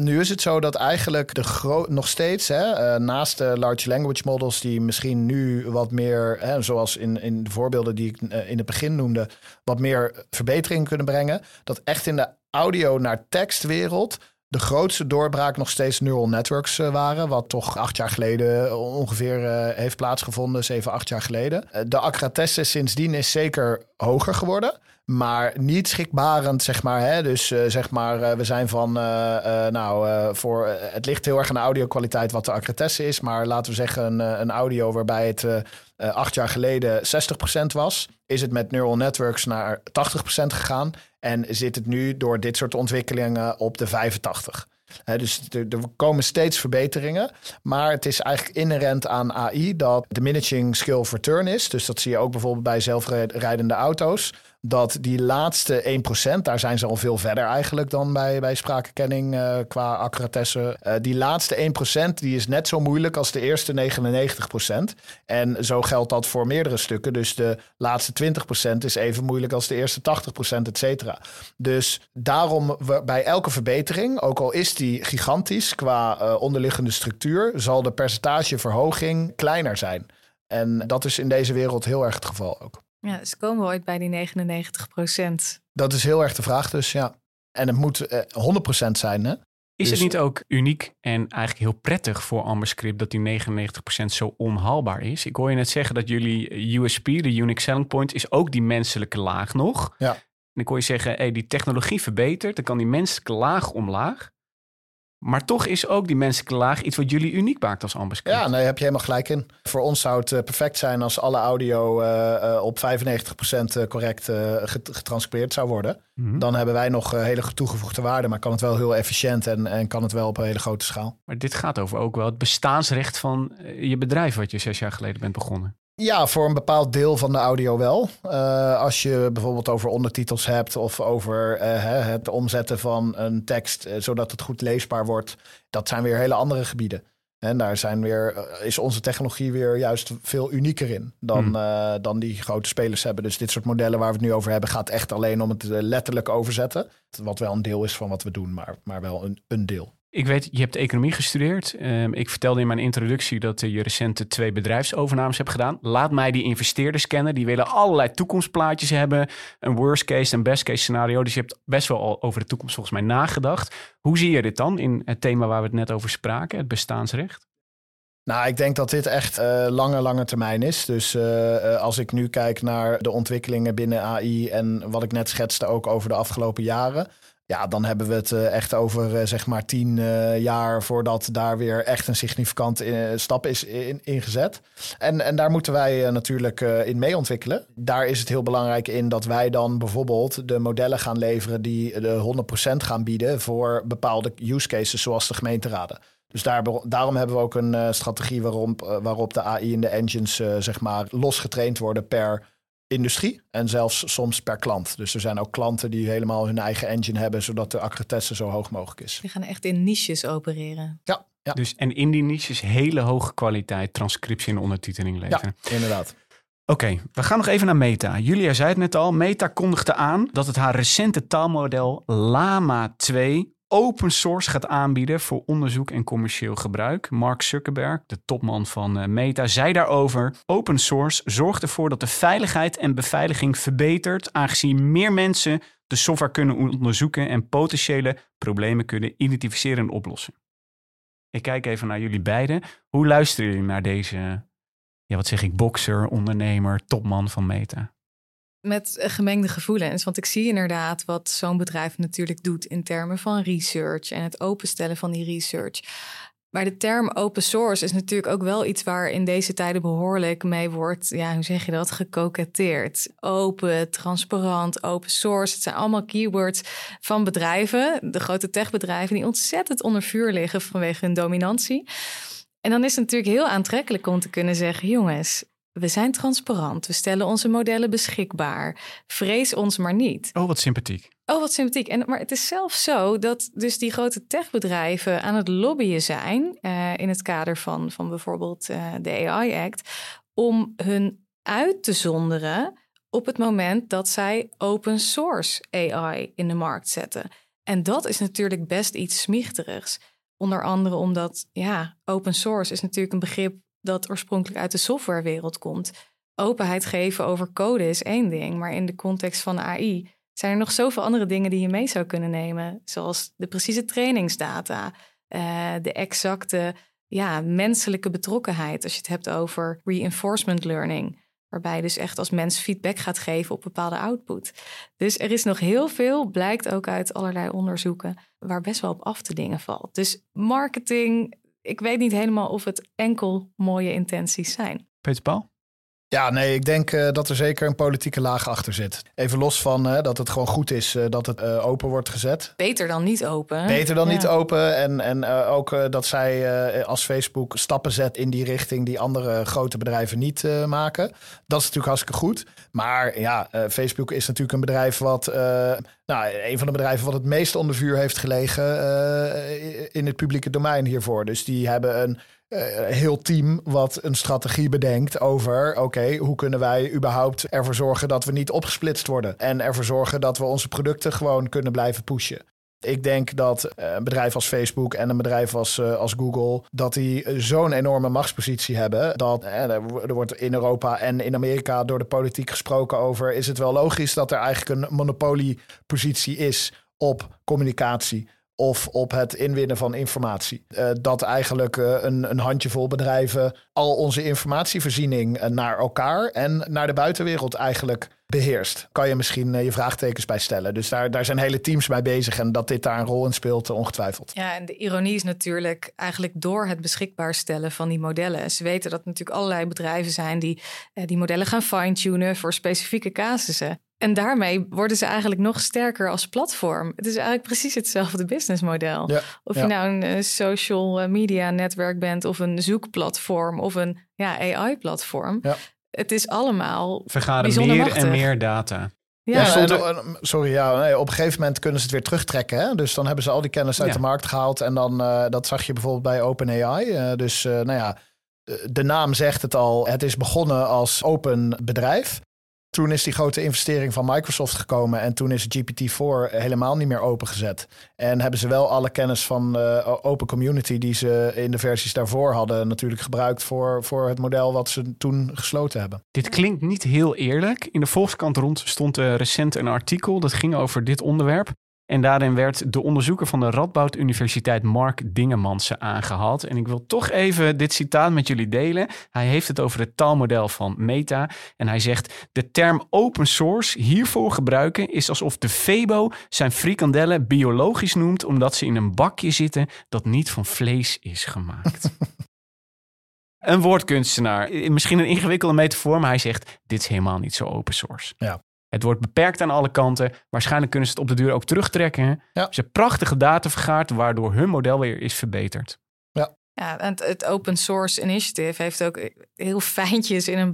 Nu is het zo dat eigenlijk de nog steeds, hè, uh, naast de large language models, die misschien nu wat meer, hè, zoals in, in de voorbeelden die ik uh, in het begin noemde, wat meer verbetering kunnen brengen, dat echt in de audio naar tekstwereld de grootste doorbraak nog steeds neural networks uh, waren. Wat toch acht jaar geleden ongeveer uh, heeft plaatsgevonden, zeven, acht jaar geleden. De accuratesse sindsdien is zeker hoger geworden. Maar niet schrikbarend, zeg maar. Hè? Dus uh, zeg maar, uh, we zijn van, uh, nou, voor, het ligt heel erg aan de audio-kwaliteit wat de accretesse is. Maar laten we zeggen, een, een audio waarbij het acht jaar geleden 60% was, is het met neural networks naar 80% gegaan. En zit het nu door dit soort ontwikkelingen op de 85%. Dus er, komen steeds verbeteringen. Maar het is eigenlijk inherent aan AI dat diminishing skill of return is. Dus dat zie je ook bijvoorbeeld bij zelfrijdende auto's dat die laatste 1%, daar zijn ze al veel verder eigenlijk dan bij, bij spraakkenning uh, qua accuratesse. Uh, die laatste 1% die is net zo moeilijk als de eerste 99%. En zo geldt dat voor meerdere stukken. Dus de laatste 20% is even moeilijk als de eerste 80%, et cetera. Dus daarom bij elke verbetering, ook al is die gigantisch qua uh, onderliggende structuur, zal de percentageverhoging kleiner zijn. En dat is in deze wereld heel erg het geval ook. Ja, dus komen we ooit bij die 99 procent? Dat is heel erg de vraag dus, ja. En het moet eh, 100% zijn, hè? Is het dus- niet ook uniek en eigenlijk heel prettig voor AmberScript dat die 99% zo onhaalbaar is? Ik hoor je net zeggen dat jullie USP, de Unique Selling Point, is ook die menselijke laag nog. Ja. En ik hoor je zeggen, hey, die technologie verbetert, dan kan die menselijke laag omlaag. Maar toch is ook die menselijke laag iets wat jullie uniek maakt als Amberscript. Ja, nee, heb je helemaal gelijk in. Voor ons zou het eh, perfect zijn als alle audio uh, uh, op 95% correct getranscribeerd zou worden. Mhm. Dan hebben wij nog hele toegevoegde waarde, maar kan het wel heel efficiënt en, en kan het wel op een hele grote schaal. Maar dit gaat over ook wel het bestaansrecht van je bedrijf wat je zes jaar geleden bent begonnen. Ja, voor een bepaald deel van de audio wel. Uh, als je bijvoorbeeld over ondertitels hebt of over uh, het omzetten van een tekst uh, zodat het goed leesbaar wordt, dat zijn weer hele andere gebieden. En daar zijn weer, is onze technologie weer juist veel unieker in dan, hmm. dan die grote spelers hebben. Dus dit soort modellen waar we het nu over hebben, gaat echt alleen om het letterlijk overzetten. Wat wel een deel is van wat we doen, maar, maar wel een, een deel. Ik weet, je hebt economie gestudeerd. Um, ik vertelde in mijn introductie dat je recente twee bedrijfsovernames hebt gedaan. Laat mij die investeerders kennen. Die willen allerlei toekomstplaatjes hebben. Een worst case en best case scenario. Dus je hebt best wel al over de toekomst volgens mij nagedacht. Hoe zie je dit dan in het thema waar we het net over spraken, het bestaansrecht? Nou, ik denk dat dit echt uh, lange, lange termijn is. Dus uh, als ik nu kijk naar de ontwikkelingen binnen AI en wat ik net schetste ook over de afgelopen jaren. Ja, dan hebben we het uh, echt over uh, zeg maar tien uh, jaar voordat daar weer echt een significante stap is in, ingezet. En, en daar moeten wij natuurlijk in mee ontwikkelen. Daar is het heel belangrijk in dat wij dan bijvoorbeeld de modellen gaan leveren die de 100% gaan bieden voor bepaalde use cases zoals de gemeenteraden. Dus daar, daarom hebben we ook een strategie waarop, waarop de AI en de engines zeg maar los getraind worden per industrie en zelfs soms per klant. Dus er zijn ook klanten die helemaal hun eigen engine hebben, zodat de accuracy zo hoog mogelijk is. Die gaan echt in niches opereren. Ja. ja. Dus, en in die niches hele hoge kwaliteit transcriptie en ondertiteling leveren. Ja, inderdaad. Oké, we gaan nog even naar Meta. Julia zei het net al. Meta kondigde aan dat het haar recente taalmodel Lama 2 open source gaat aanbieden voor onderzoek en commercieel gebruik. Mark Zuckerberg, de topman van eh, Meta, zei daarover: Open source zorgt ervoor dat de veiligheid en beveiliging verbetert, aangezien meer mensen de software kunnen onderzoeken en potentiële problemen kunnen identificeren en oplossen. Ik kijk even naar jullie beiden. Hoe luisteren jullie naar deze, ja, wat zeg ik, bokser, ondernemer, topman van Meta? Met gemengde gevoelens. Want ik zie inderdaad wat zo'n bedrijf natuurlijk doet in termen van research en het openstellen van die research. Maar de term open source is natuurlijk ook wel iets waar in deze tijden behoorlijk mee wordt, ja, hoe zeg je dat, gekoketteerd. Open, transparant, open source. Het zijn allemaal keywords van bedrijven, de grote techbedrijven, die ontzettend onder vuur liggen vanwege hun dominantie. En dan is het natuurlijk heel aantrekkelijk om te kunnen zeggen: jongens, we zijn transparant. We stellen onze modellen beschikbaar. Vrees ons maar niet. Oh, wat sympathiek. Oh, wat sympathiek. En, maar het is zelfs zo dat dus die grote techbedrijven aan het lobbyen zijn... Uh, in het kader van, van bijvoorbeeld uh, de AI Act... om hun uit te zonderen op het moment dat zij open source AI in de markt zetten. En dat is natuurlijk best iets smichterigs. Onder andere omdat, ja, open source is natuurlijk een begrip dat oorspronkelijk uit de softwarewereld komt. Openheid geven over code is één ding, maar in de context van AI zijn er nog zoveel andere dingen die je mee zou kunnen nemen, zoals de precieze trainingsdata, uh, de exacte ja, menselijke betrokkenheid als je het hebt over reinforcement learning. Waarbij je dus echt als mens feedback gaat geven op bepaalde output. Dus er is nog heel veel, blijkt ook uit allerlei onderzoeken, waar best wel op af te dingen valt. Dus marketing, ik weet niet helemaal of het enkel mooie intenties zijn. Peter Paul? Ja, nee, ik denk uh, dat er zeker een politieke laag achter zit. Even los van uh, dat het gewoon goed is uh, dat het open wordt gezet. Beter dan niet open. Beter dan ja. niet open. En, en ook dat zij als Facebook stappen zet in die richting die andere grote bedrijven niet maken. Dat is natuurlijk hartstikke goed. Maar ja, Facebook is natuurlijk een bedrijf wat. nou, een van de bedrijven wat het meest onder vuur heeft gelegen in het publieke domein hiervoor. Dus die hebben een uh, heel team wat een strategie bedenkt over: oké, hoe kunnen wij überhaupt ervoor zorgen dat we niet opgesplitst worden en ervoor zorgen dat we onze producten gewoon kunnen blijven pushen. Ik denk dat eh, een bedrijf als Facebook en een bedrijf als, uh, als Google, dat die zo'n enorme machtspositie hebben. Dat er wordt in Europa en in Amerika door de politiek gesproken over: is het wel logisch dat er eigenlijk een monopoliepositie is op communicatie? Of op het inwinnen van informatie. Uh, dat eigenlijk uh, een, een handjevol bedrijven al onze informatievoorziening uh, naar elkaar en naar de buitenwereld eigenlijk beheerst. Kan je misschien je vraagtekens bij stellen. Dus daar, daar zijn hele teams bij bezig en dat dit daar een rol in speelt, ongetwijfeld. Ja, en de ironie is natuurlijk eigenlijk door het beschikbaar stellen van die modellen. Ze weten dat natuurlijk allerlei bedrijven zijn die die modellen gaan fine-tunen voor specifieke casussen. En daarmee worden ze eigenlijk nog sterker als platform. Het is eigenlijk precies hetzelfde businessmodel. Ja, of je nou een eh, social eh, media netwerk bent, of een zoekplatform, of een ja, AI-platform. Ja. Het is allemaal. Vergaren meer en meer data. Ja, ja sorry, ja, nee, op een gegeven moment kunnen ze het weer terugtrekken. Hè? Dus dan hebben ze al die kennis uit de markt gehaald. En dan, uh, dat zag je bijvoorbeeld bij OpenAI. Uh, dus uh, nou ja, de naam zegt het al. Het is begonnen als open bedrijf. Toen is die grote investering van Microsoft gekomen en toen is GPT-4 helemaal niet meer opengezet. En hebben ze wel alle kennis van uh, Open Community die ze in de versies daarvoor hadden natuurlijk gebruikt voor, voor het model wat ze toen gesloten hebben. Dit klinkt niet heel eerlijk. In de Volkskrant rond stond uh, recent een artikel dat ging over dit onderwerp. En daarin werd de onderzoeker van de Radboud Universiteit Mark Dingemansen aangehaald. En ik wil toch even dit citaat met jullie delen. Hij heeft het over het taalmodel van Meta. En hij zegt: De term open source hiervoor gebruiken is alsof de Febo zijn frikandellen biologisch noemt, omdat ze in een bakje zitten dat niet van vlees is gemaakt. (laughs) een woordkunstenaar. Misschien een ingewikkelde metafoor, maar hij zegt: Dit is helemaal niet zo open source. Ja. Het wordt beperkt aan alle kanten. Waarschijnlijk kunnen ze het op de duur ook terugtrekken. Ja. Ze hebben prachtige data vergaard, waardoor hun model weer is verbeterd. Ja, en het Open Source Initiative heeft ook heel fijntjes in een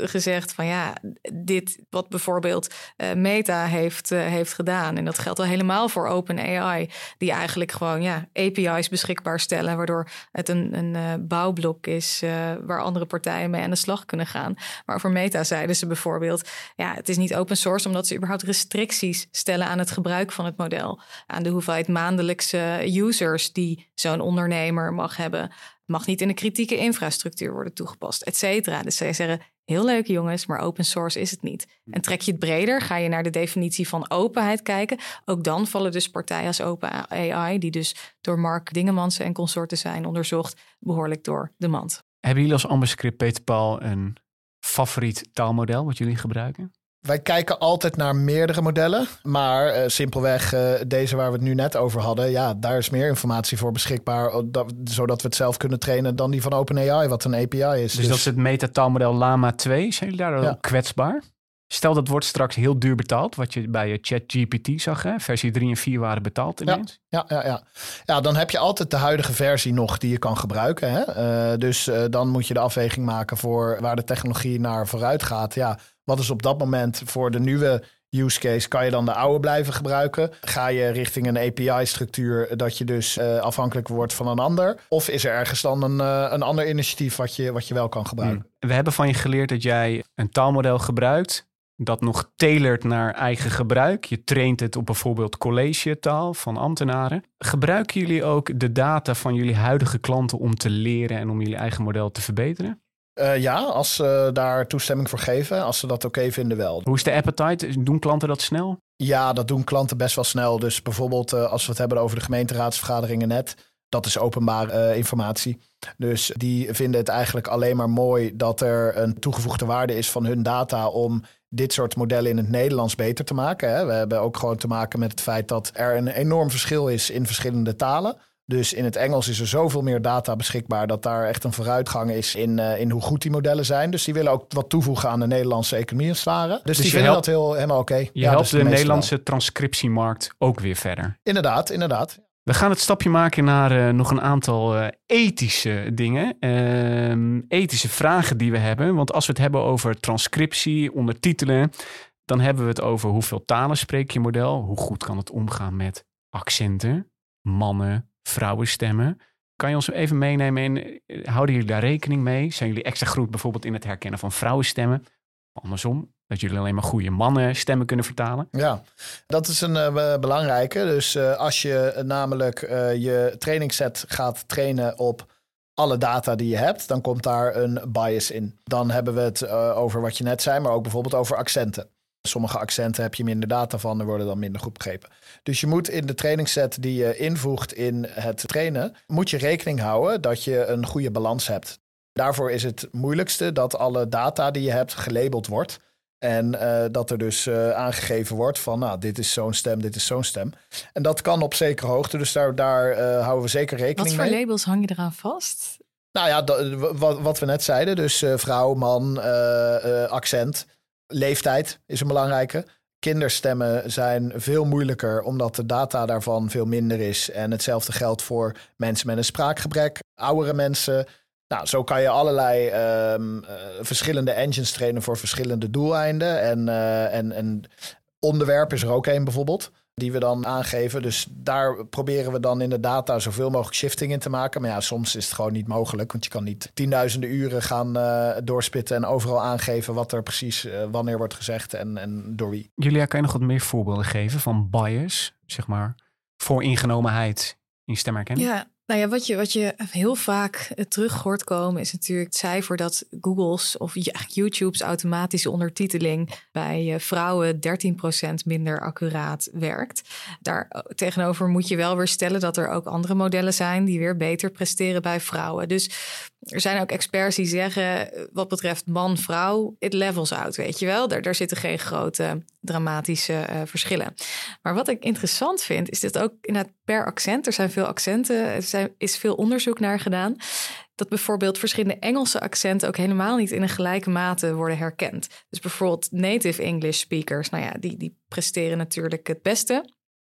gezegd van ja, dit wat bijvoorbeeld uh, Meta heeft, uh, heeft gedaan. En dat geldt al helemaal voor OpenAI, die eigenlijk gewoon ja, API's beschikbaar stellen, waardoor het een, een uh, bouwblok is waar andere partijen mee aan de slag kunnen gaan. Maar voor Meta zeiden ze bijvoorbeeld, ja, het is niet open source omdat ze überhaupt restricties stellen aan het gebruik van het model. Aan de hoeveelheid maandelijkse users die zo'n ondernemer mag hebben. Mag niet in de kritieke infrastructuur worden toegepast, et cetera. Dus zij zeggen, heel leuk jongens, maar open source is het niet. En trek je het breder, ga je naar de definitie van openheid kijken. Ook dan vallen dus partijen als Open AI, die dus door Mark Dingemansen en consorten zijn onderzocht, behoorlijk door de mand. Hebben jullie als ambassadeur Peter Paul een favoriet taalmodel wat jullie gebruiken? Wij kijken altijd naar meerdere modellen. Maar uh, simpelweg uh, deze waar we het nu net over hadden. Ja, daar is meer informatie voor beschikbaar. Dat, zodat we het zelf kunnen trainen dan die van OpenAI, wat een API is. Dus, dus... dat is het metataalmodel Lama 2. Zijn jullie daar ook kwetsbaar? Stel dat wordt straks heel duur betaald, wat je bij je ChatGPT zag, hè? versie 3 en 4 waren betaald ineens. Ja, ja, ja, ja. ja, dan heb je altijd de huidige versie nog die je kan gebruiken. Hè? Uh, dus uh, dan moet je de afweging maken voor waar de technologie naar vooruit gaat. Ja, wat is op dat moment voor de nieuwe use case? Kan je dan de oude blijven gebruiken? Ga je richting een API-structuur dat je dus uh, afhankelijk wordt van een ander? Of is er ergens dan een, uh, een ander initiatief wat je, wat je wel kan gebruiken? Hmm. We hebben van je geleerd dat jij een taalmodel gebruikt dat nog tailored naar eigen gebruik. Je traint het op bijvoorbeeld collegetaal van ambtenaren. Gebruiken jullie ook de data van jullie huidige klanten om te leren en om jullie eigen model te verbeteren? Uh, ja, als ze daar toestemming voor geven, als ze dat oké okay vinden wel. Hoe is de appetite? Doen klanten dat snel? Ja, dat doen klanten best wel snel. Dus bijvoorbeeld uh, als we het hebben over de gemeenteraadsvergaderingen net. Dat is openbare informatie. Dus die vinden het eigenlijk alleen maar mooi dat er een toegevoegde waarde is van hun data om dit soort modellen in het Nederlands beter te maken. Hè. We hebben ook gewoon te maken met het feit dat er een enorm verschil is in verschillende talen. Dus in het Engels is er zoveel meer data beschikbaar dat daar echt een vooruitgang is in, uh, in hoe goed die modellen zijn. Dus die willen ook wat toevoegen aan de Nederlandse economie als het ware. Dus, dus die vinden helpt, dat heel, helemaal oké. Je ja, helpt dus de, de Nederlandse wel. transcriptiemarkt ook weer verder. Inderdaad, inderdaad. We gaan het stapje maken naar uh, nog een aantal uh, ethische dingen. Uh, ethische vragen die we hebben. Want als we het hebben over transcriptie, ondertitelen, dan hebben we het over hoeveel talen spreek je model. Hoe goed kan het omgaan met accenten, mannen, vrouwenstemmen. Kan je ons even meenemen in, eh, houden jullie daar rekening mee? Zijn jullie extra goed bijvoorbeeld in het herkennen van vrouwenstemmen? Andersom, dat jullie alleen maar goede mannenstemmen kunnen vertalen? Ja, dat is een uh, belangrijke. Dus uh, als je namelijk je trainingsset gaat trainen op alle data die je hebt, dan komt daar een bias in. Dan hebben we het over wat je net zei, maar ook bijvoorbeeld over accenten. Sommige accenten heb je minder data van en worden dan minder goed begrepen. Dus je moet in de trainingsset die je invoegt in het trainen, moet je rekening houden dat je een goede balans hebt. Daarvoor is het moeilijkste dat alle data die je hebt gelabeld wordt. En uh, dat er dus uh, aangegeven wordt van, nou, dit is zo'n stem, dit is zo'n stem. En dat kan op zekere hoogte, dus daar, daar uh, houden we zeker rekening mee. Wat voor labels hang je eraan vast? Nou ja, wat, wat we net zeiden, dus vrouw, man, accent, leeftijd is een belangrijke. Kinderstemmen zijn veel moeilijker omdat de data daarvan veel minder is. En hetzelfde geldt voor mensen met een spraakgebrek, oudere mensen. Nou, zo kan je allerlei um, uh, verschillende engines trainen voor verschillende doeleinden. En, uh, en, en onderwerp is er ook een bijvoorbeeld die we dan aangeven. Dus daar proberen we dan in de data zoveel mogelijk shifting in te maken. Maar ja, soms is het gewoon niet mogelijk. Want je kan niet tienduizenden uren gaan uh, doorspitten en overal aangeven wat er precies uh, wanneer wordt gezegd en, en door wie. Julia, kan je nog wat meer voorbeelden geven van bias, zeg maar, voor ingenomenheid in stemherkenning? Ja, nou ja, wat je, wat je heel vaak eh, terug hoort komen is natuurlijk het cijfer dat Google's of YouTube's automatische ondertiteling bij eh, vrouwen 13% minder accuraat werkt. Daar eh, tegenover moet je wel weer stellen dat er ook andere modellen zijn die weer beter presteren bij vrouwen. Dus er zijn ook experts die zeggen, wat betreft man-vrouw, it levels out, weet je wel. Daar, daar zitten geen grote dramatische uh, verschillen. Maar wat ik interessant vind, is dat ook inderdaad per accent, er zijn veel accenten, er zijn, is veel onderzoek naar gedaan, dat bijvoorbeeld verschillende Engelse accenten ook helemaal niet in een gelijke mate worden herkend. Dus bijvoorbeeld native English speakers, nou ja, die, die presteren natuurlijk het beste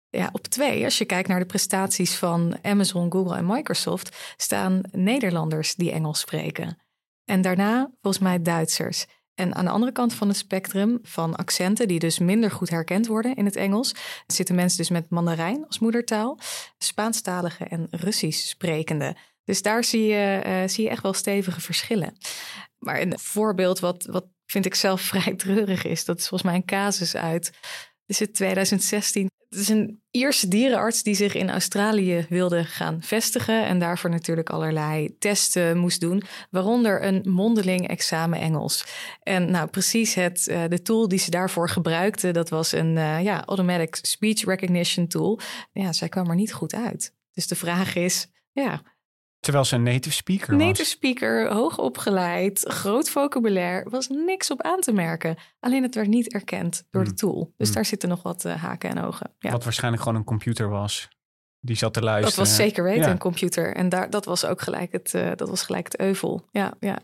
ja, op twee, als je kijkt naar de prestaties van Amazon, Google en Microsoft, staan Nederlanders die Engels spreken. En daarna volgens mij Duitsers. En aan de andere kant van het spectrum van accenten, die dus minder goed herkend worden in het Engels, zitten mensen dus met Mandarijn als moedertaal, Spaanstalige en Russisch sprekende. Dus daar zie je, uh, zie je echt wel stevige verschillen. Maar een voorbeeld wat, wat vind ik zelf (laughs) vrij treurig is, dat is volgens mij een casus uit is het 2016 het is een Ierse dierenarts die zich in Australië wilde gaan vestigen en daarvoor natuurlijk allerlei testen moest doen, waaronder een mondeling examen Engels. En nou, precies het, uh, de tool die ze daarvoor gebruikte, dat was een uh, ja, automatic speech recognition tool. Ja, zij kwam er niet goed uit. Dus de vraag is, ja, Terwijl ze een native speaker was. Native speaker, hoog opgeleid, groot vocabulaire, was niks op aan te merken. Alleen het werd niet erkend door de hmm. tool. Dus hmm. daar zitten nog wat uh, haken en ogen. Ja. Wat waarschijnlijk gewoon een computer was. Die zat te luisteren. Dat was zeker weten een computer. En daar, dat was ook gelijk het, uh, dat was gelijk het euvel. Ja, ja.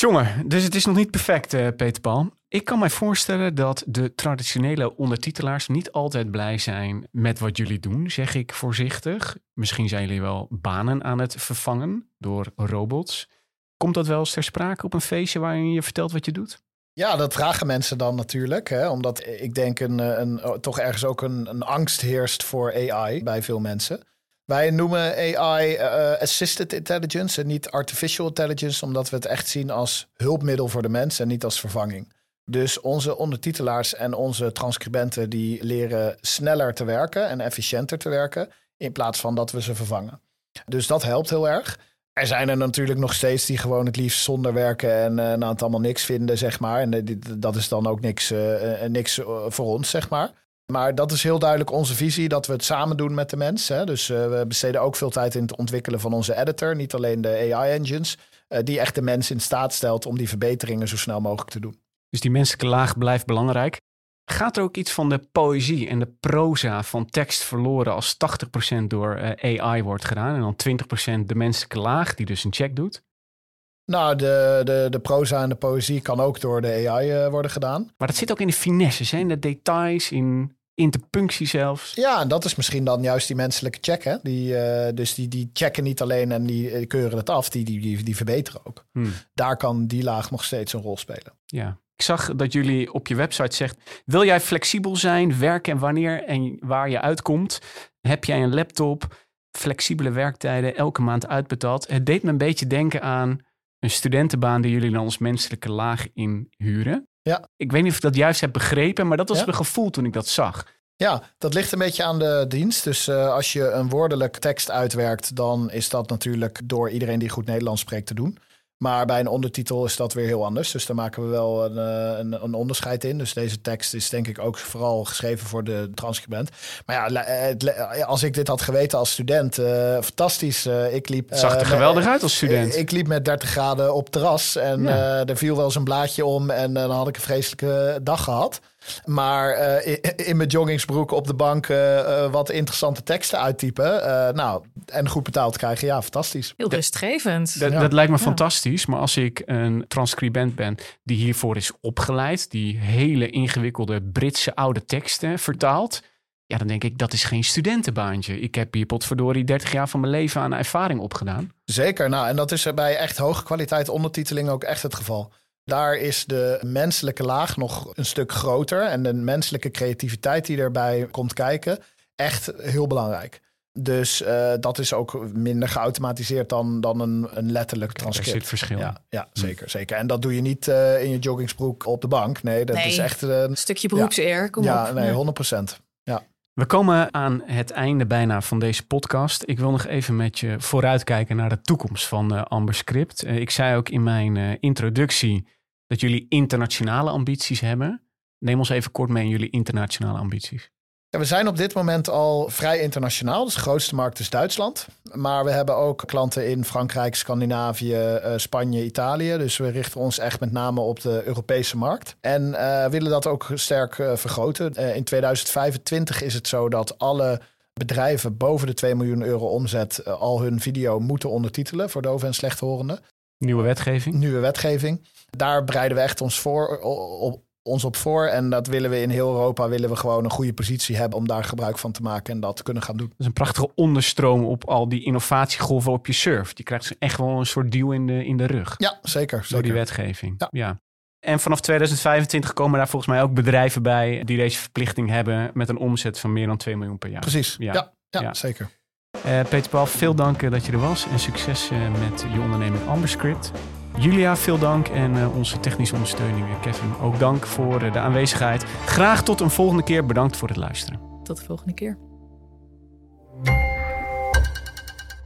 Jongen, dus het is nog niet perfect, uh, Peter Paul. Ik kan mij voorstellen dat de traditionele ondertitelaars niet altijd blij zijn met wat jullie doen, zeg ik voorzichtig. Misschien zijn jullie wel banen aan het vervangen door robots. Komt dat wel eens ter sprake op een feestje waarin je vertelt wat je doet? Ja, dat vragen mensen dan natuurlijk. Hè? Omdat ik denk een, een, toch ergens ook een, een angst heerst voor AI bij veel mensen. Wij noemen AI uh, eh, assisted intelligence en niet artificial intelligence, omdat we het echt zien als hulpmiddel voor de mens en niet als vervanging. Dus onze ondertitelaars en onze transcribenten die leren sneller te werken en efficiënter te werken in plaats van dat we ze vervangen. Dus dat helpt heel erg. Er zijn er natuurlijk nog steeds die gewoon het liefst zonder werken en uh, nou, het allemaal niks vinden, zeg maar. En dat is dan ook niks, niks voor ons, zeg maar. Maar dat is heel duidelijk onze visie, dat we het samen doen met de mens. Hè? Dus uh, we besteden ook veel tijd in het ontwikkelen van onze editor. Niet alleen de AI-engines, uh, die echt de mens in staat stelt om die verbeteringen zo snel mogelijk te doen. Dus die menselijke laag blijft belangrijk. Gaat er ook iets van de poëzie en de proza van tekst verloren als 80% door uh, AI wordt gedaan en dan 20% de menselijke laag die dus een check doet? Nou, de, de, de proza en de poëzie kan ook door de AI uh, worden gedaan. Maar dat zit ook in de finesses, hè? in de details, in interpunctie zelfs. Ja, en dat is misschien dan juist die menselijke check. Hè? Die, uh, dus die, die checken niet alleen en die keuren het af, die, die, die, die verbeteren ook. Hmm. Daar kan die laag nog steeds een rol spelen. Ja. Ik zag dat jullie op je website zegt: wil jij flexibel zijn, werken en wanneer en waar je uitkomt? Heb jij een laptop, flexibele werktijden, elke maand uitbetaald? Het deed me een beetje denken aan een studentenbaan die jullie dan als menselijke laag inhuren. Ja. Ik weet niet of ik dat juist heb begrepen, maar dat was ja? mijn gevoel toen ik dat zag. Ja, dat ligt een beetje aan de dienst. Dus uh, als je een woordelijk tekst uitwerkt, dan is dat natuurlijk door iedereen die goed Nederlands spreekt te doen. Maar bij een ondertitel is dat weer heel anders. Dus daar maken we wel een, een, een, onderscheid in. Dus deze tekst is denk ik ook vooral geschreven voor de transcribent. Maar ja, als ik dit had geweten als student, uh, fantastisch. Uh, ik liep, uh, zag er geweldig uit als student. Ik, ik, liep met 30 graden op terras en ja. er viel wel eens een blaadje om en dan had ik een vreselijke dag gehad. Maar uh, in, mijn joggingsbroek op de bank uh, wat interessante teksten uittypen. Uh, nou, en goed betaald krijgen. Ja, fantastisch. Heel rustgevend. Dat, ja. dat lijkt me ja. fantastisch. Maar als ik een transcribent ben die hiervoor is opgeleid. Die hele ingewikkelde Britse oude teksten vertaalt. Ja, dan denk ik, dat is geen studentenbaantje. Ik heb hier potverdorie 30 jaar van mijn leven aan ervaring opgedaan. Zeker. Nou, en dat is bij echt hoge kwaliteit ondertiteling ook echt het geval. Daar is de menselijke laag nog een stuk groter. En de menselijke creativiteit die erbij komt kijken, echt heel belangrijk. Dus uh, dat is ook minder geautomatiseerd dan, dan een, een letterlijk transcript. Er zit verschil. Ja, ja zeker, zeker. En dat doe je niet uh, in je joggingsbroek op de bank. Nee, dat nee, is echt... Uh, een stukje beroepseer, kom ja, op. nee, 100 procent. Ja. We komen aan het einde bijna van deze podcast. Ik wil nog even met je vooruitkijken naar de toekomst van uh, Amber Script. Uh, ik zei ook in mijn uh, introductie dat jullie internationale ambities hebben. Neem ons even kort mee in jullie internationale ambities. Ja, we zijn op dit moment al vrij internationaal. Dus de grootste markt is Duitsland. Maar we hebben ook klanten in Frankrijk, Scandinavië, uh, Spanje, Italië. Dus we richten ons echt met name op de Europese markt. En uh, willen dat ook sterk uh, vergroten. in 2025 is het zo dat alle bedrijven boven de 2 miljoen euro omzet al hun video moeten ondertitelen voor doven en slechthorenden. Nieuwe wetgeving. Nieuwe wetgeving. Daar bereiden we echt ons, voor, op, ons op voor. En dat willen we in heel Europa willen we gewoon een goede positie hebben om daar gebruik van te maken en dat te kunnen gaan doen. Dat is een prachtige onderstroom op al die innovatiegolven op je surf. Je krijgt dus echt wel een soort deal in de, in de rug. Ja, zeker. zeker. Door die wetgeving. Ja. ja. En vanaf 2025 komen daar volgens mij ook bedrijven bij die deze verplichting hebben met een omzet van meer dan 2 miljoen per jaar. Precies. Ja, ja, ja, ja. zeker. Uh, Peter Paul, veel dank dat je er was en succes uh, met je onderneming Amberscript. Julia, veel dank. En eh, onze technische ondersteuning, eh, Kevin, ook dank voor eh, de aanwezigheid. Graag tot een volgende keer. Bedankt voor het luisteren. Tot de volgende keer.